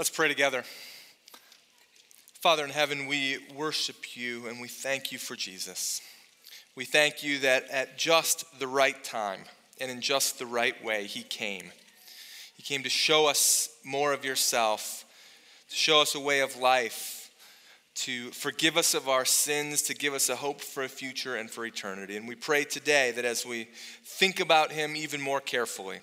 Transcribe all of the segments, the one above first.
Let's pray together. Father in heaven, we worship you and we thank you for Jesus. We thank you that at just the right time and in just the right way, he came. He came to show us more of yourself, to show us a way of life, to forgive us of our sins, to give us a hope for a future and for eternity. And we pray today that as we think about him even more carefully,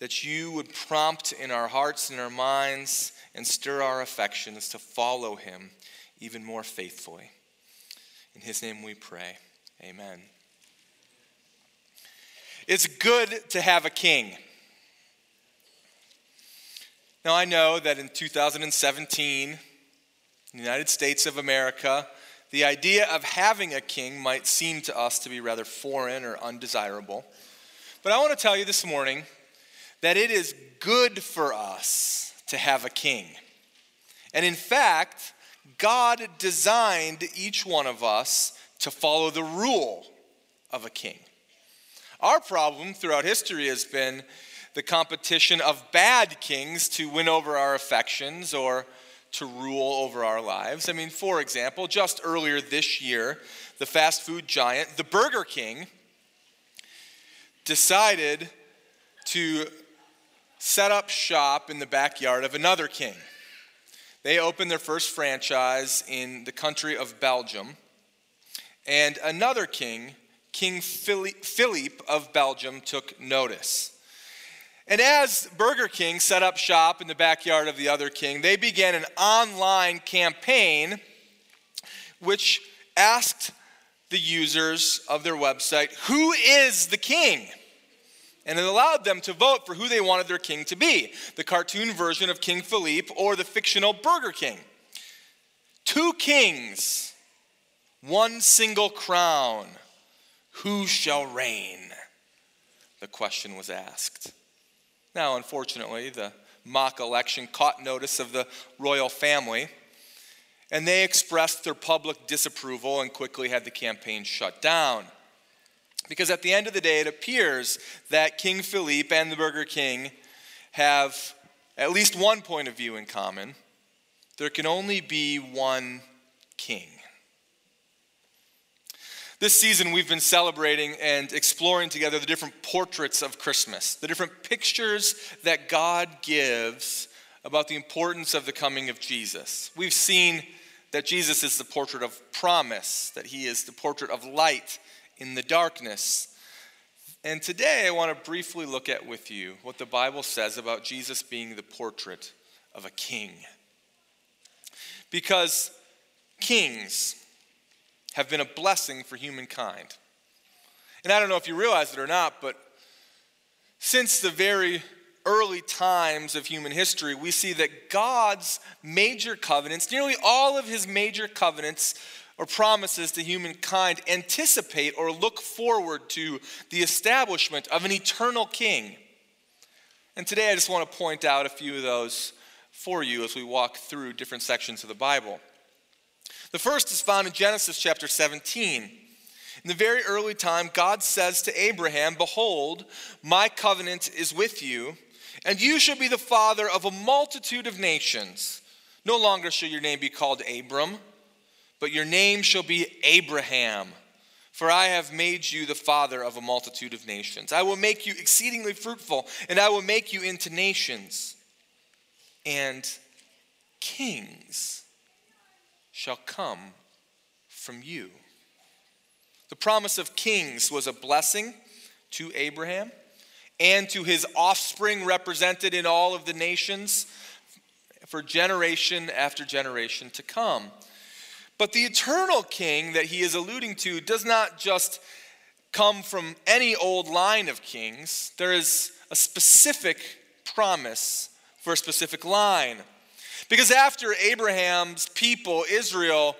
that you would prompt in our hearts and our minds and stir our affections to follow him even more faithfully. In his name we pray. Amen. It's good to have a king. Now, I know that in 2017, in the United States of America, the idea of having a king might seem to us to be rather foreign or undesirable. But I want to tell you this morning that it is good for us to have a king. And in fact, God designed each one of us to follow the rule of a king. Our problem throughout history has been the competition of bad kings to win over our affections or to rule over our lives. I mean, for example, just earlier this year, the fast food giant, the Burger King, decided to set up shop in the backyard of another king. They opened their first franchise in the country of Belgium. And another king, King Philippe of Belgium, took notice. And as Burger King set up shop in the backyard of the other king, they began an online campaign which asked the users of their website, Who is the king? And it allowed them to vote for who they wanted their king to be the cartoon version of King Philippe or the fictional Burger King. Two kings, one single crown. Who shall reign? The question was asked. Now, unfortunately, the mock election caught notice of the royal family, and they expressed their public disapproval and quickly had the campaign shut down. Because at the end of the day, it appears that King Philippe and the Burger King have at least one point of view in common. There can only be one king. This season, we've been celebrating and exploring together the different portraits of Christmas, the different pictures that God gives about the importance of the coming of Jesus. We've seen that Jesus is the portrait of promise, that he is the portrait of light, in the darkness. And today I want to briefly look at with you what the Bible says about Jesus being the portrait of a king. Because kings have been a blessing for humankind. And I don't know if you realize it or not, but since the very early times of human history, we see that God's major covenants, nearly all of his major covenants, or promises to humankind anticipate or look forward to the establishment of an eternal king. And today I just want to point out a few of those for you as we walk through different sections of the Bible. The first is found in Genesis chapter 17. In the very early time, God says to Abraham, Behold, my covenant is with you, and you shall be the father of a multitude of nations. No longer shall your name be called Abram but your name shall be Abraham. For I have made you the father of a multitude of nations. I will make you exceedingly fruitful, and I will make you into nations. And kings shall come from you. The promise of kings was a blessing to Abraham and to his offspring represented in all of the nations for generation after generation to come. But the eternal king that he is alluding to does not just come from any old line of kings, there is a specific promise for a specific line. Because after Abraham's people, Israel,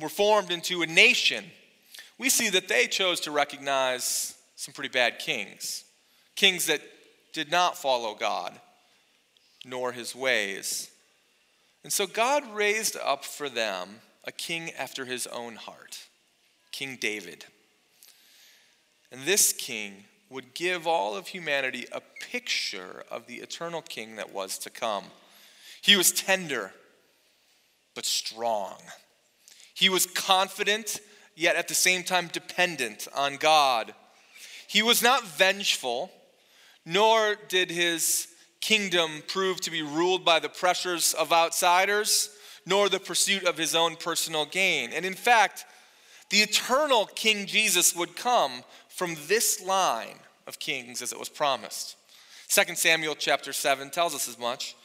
were formed into a nation, we see that they chose to recognize some pretty bad kings. Kings that did not follow God nor his ways. And so God raised up for them a king after his own heart, King David. And this king would give all of humanity a picture of the eternal king that was to come. He was tender, but strong. He was confident, yet at the same time dependent on God. He was not vengeful, nor did his kingdom prove to be ruled by the pressures of outsiders, nor the pursuit of his own personal gain. And in fact, the eternal King Jesus would come from this line of kings as it was promised. 2 Samuel chapter 7 tells us as much.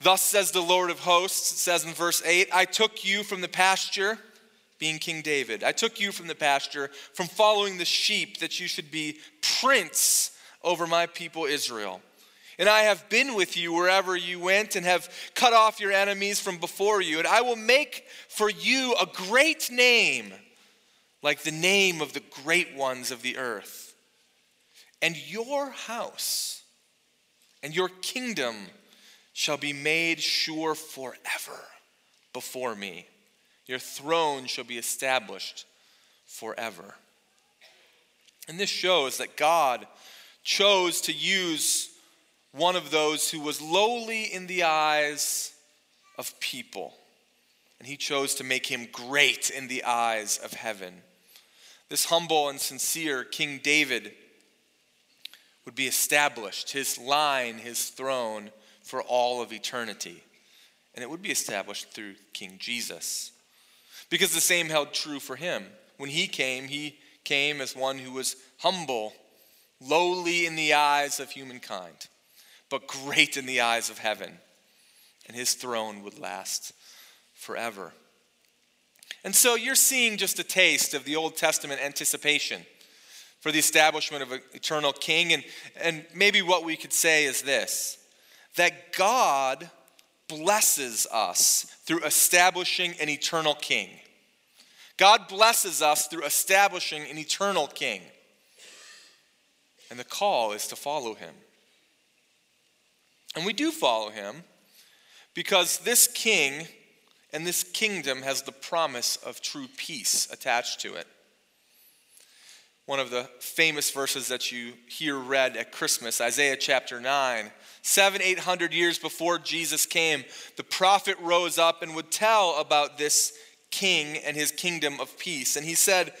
Thus says the Lord of hosts, it says in verse 8, I took you from the pasture, being King David. I took you from the pasture, from following the sheep, that you should be prince over my people Israel. And I have been with you wherever you went and have cut off your enemies from before you. And I will make for you a great name, like the name of the great ones of the earth. And your house and your kingdom shall be made sure forever before me. Your throne shall be established forever. And this shows that God chose to use one of those who was lowly in the eyes of people. And he chose to make him great in the eyes of heaven. This humble and sincere King David would be established, his line, his throne for all of eternity. And it would be established through King Jesus. Because the same held true for him. When he came, he came as one who was humble, lowly in the eyes of humankind, but great in the eyes of heaven. And his throne would last forever. And so you're seeing just a taste of the Old Testament anticipation for the establishment of an eternal king. And, and maybe what we could say is this that God blesses us through establishing an eternal king. God blesses us through establishing an eternal king. And the call is to follow him. And we do follow him because this king and this kingdom has the promise of true peace attached to it one of the famous verses that you hear read at Christmas, Isaiah chapter 9. Seven, eight hundred years before Jesus came, the prophet rose up and would tell about this king and his kingdom of peace. And he said,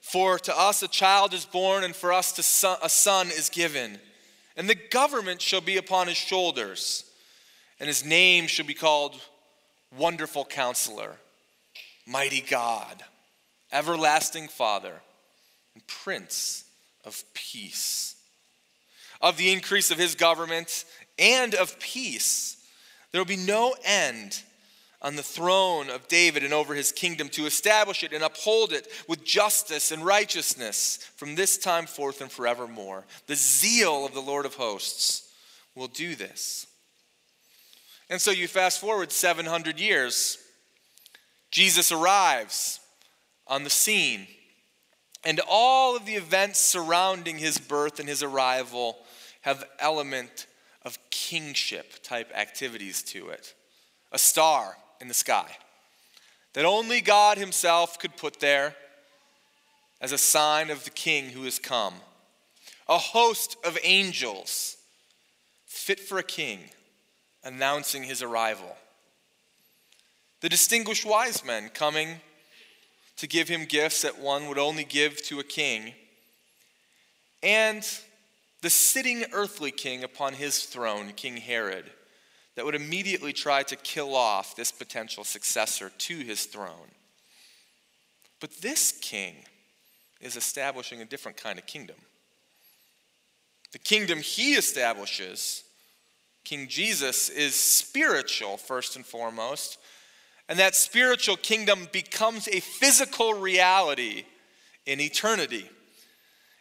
For to us a child is born, and for us a son is given. And the government shall be upon his shoulders, and his name shall be called Wonderful Counselor, Mighty God, Everlasting Father and Prince of Peace. Of the increase of his government and of peace, there will be no end on the throne of David and over his kingdom to establish it and uphold it with justice and righteousness from this time forth and forevermore. The zeal of the Lord of hosts will do this. And so you fast forward 700 years, Jesus arrives on the scene. And all of the events surrounding his birth and his arrival have element of kingship type activities to it. A star in the sky that only God himself could put there as a sign of the king who has come. A host of angels fit for a king announcing his arrival. The distinguished wise men coming to give him gifts that one would only give to a king, and the sitting earthly king upon his throne, King Herod, that would immediately try to kill off this potential successor to his throne. But this king is establishing a different kind of kingdom. The kingdom he establishes, King Jesus, is spiritual, first and foremost, and that spiritual kingdom becomes a physical reality in eternity.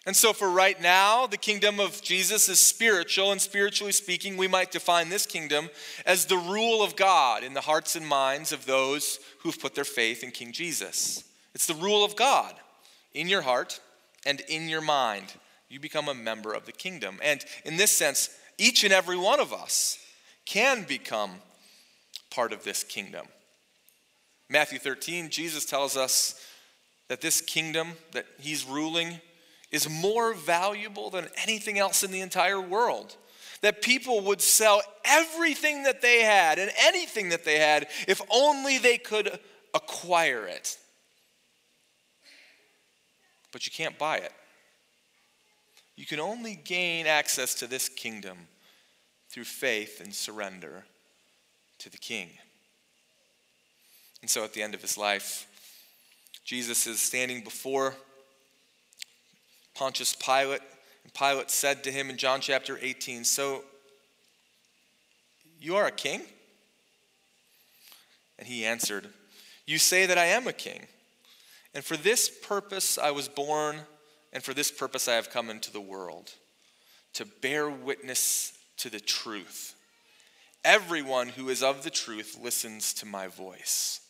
And so, for right now, the kingdom of Jesus is spiritual, and spiritually speaking, we might define this kingdom as the rule of God in the hearts and minds of those who've put their faith in King Jesus. It's the rule of God in your heart and in your mind. You become a member of the kingdom. And in this sense, each and every one of us can become part of this kingdom. Matthew 13, Jesus tells us that this kingdom that he's ruling is more valuable than anything else in the entire world. that people would sell everything that they had and anything that they had if only they could acquire it. But you can't buy it. You can only gain access to this kingdom through faith and surrender to the king. And so at the end of his life, Jesus is standing before Pontius Pilate, and Pilate said to him in John chapter 18, So you are a king? And he answered, You say that I am a king. And for this purpose I was born, and for this purpose I have come into the world, to bear witness to the truth. Everyone who is of the truth listens to my voice.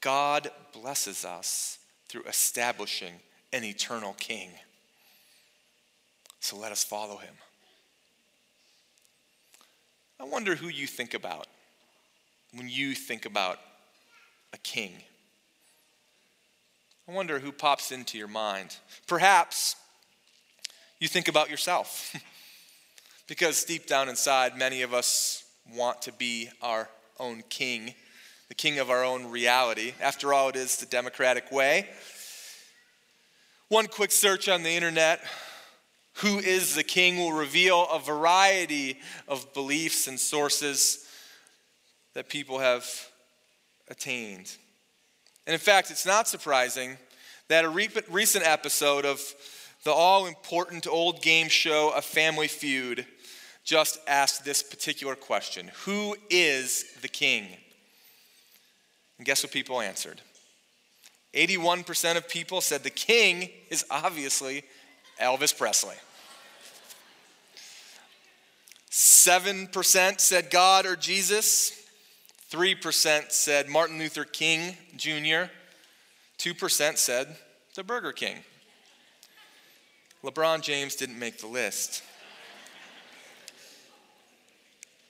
God blesses us through establishing an eternal king. So let us follow him. I wonder who you think about when you think about a king. I wonder who pops into your mind. Perhaps you think about yourself. because deep down inside, many of us want to be our own king, the king of our own reality. After all, it is the democratic way. One quick search on the internet who is the king will reveal a variety of beliefs and sources that people have attained. And in fact, it's not surprising that a re- recent episode of the all important old game show, A Family Feud, just asked this particular question Who is the king? And guess what people answered? 81% of people said the king is obviously Elvis Presley. 7% said God or Jesus. 3% said Martin Luther King Jr. 2% said the Burger King. LeBron James didn't make the list.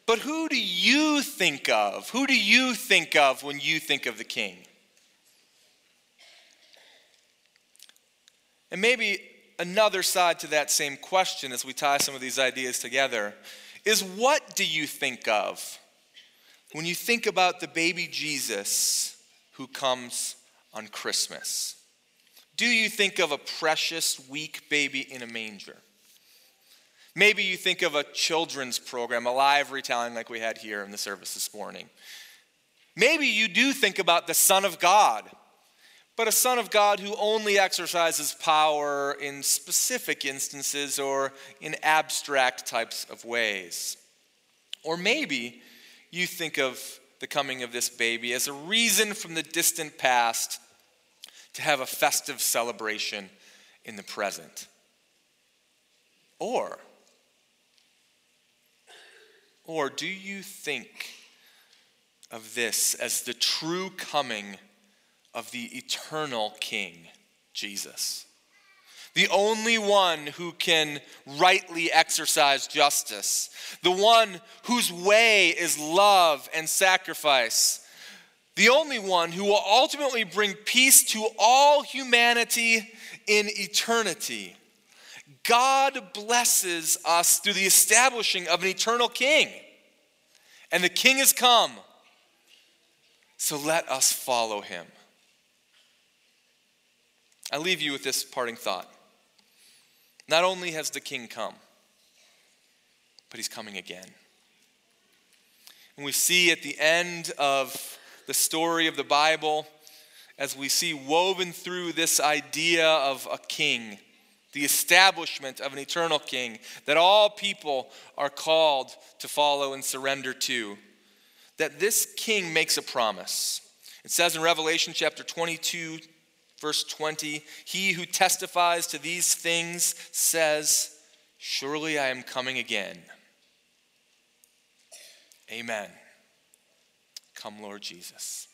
But who do you think of? Who do you think of when you think of the king? And maybe another side to that same question as we tie some of these ideas together is what do you think of when you think about the baby Jesus who comes on Christmas? Do you think of a precious, weak baby in a manger? Maybe you think of a children's program, a live retelling like we had here in the service this morning. Maybe you do think about the Son of God, but a Son of God who only exercises power in specific instances or in abstract types of ways. Or maybe you think of the coming of this baby as a reason from the distant past to have a festive celebration in the present. Or, or do you think of this as the true coming of the eternal King, Jesus? The only one who can rightly exercise justice, the one whose way is love and sacrifice, the only one who will ultimately bring peace to all humanity in eternity. God blesses us through the establishing of an eternal king. And the king has come. So let us follow him. I leave you with this parting thought. Not only has the king come, but he's coming again. And we see at the end of the story of the Bible, as we see woven through this idea of a king the establishment of an eternal king that all people are called to follow and surrender to, that this king makes a promise. It says in Revelation chapter 22, verse 20, He who testifies to these things says, Surely I am coming again. Amen. Come, Lord Jesus.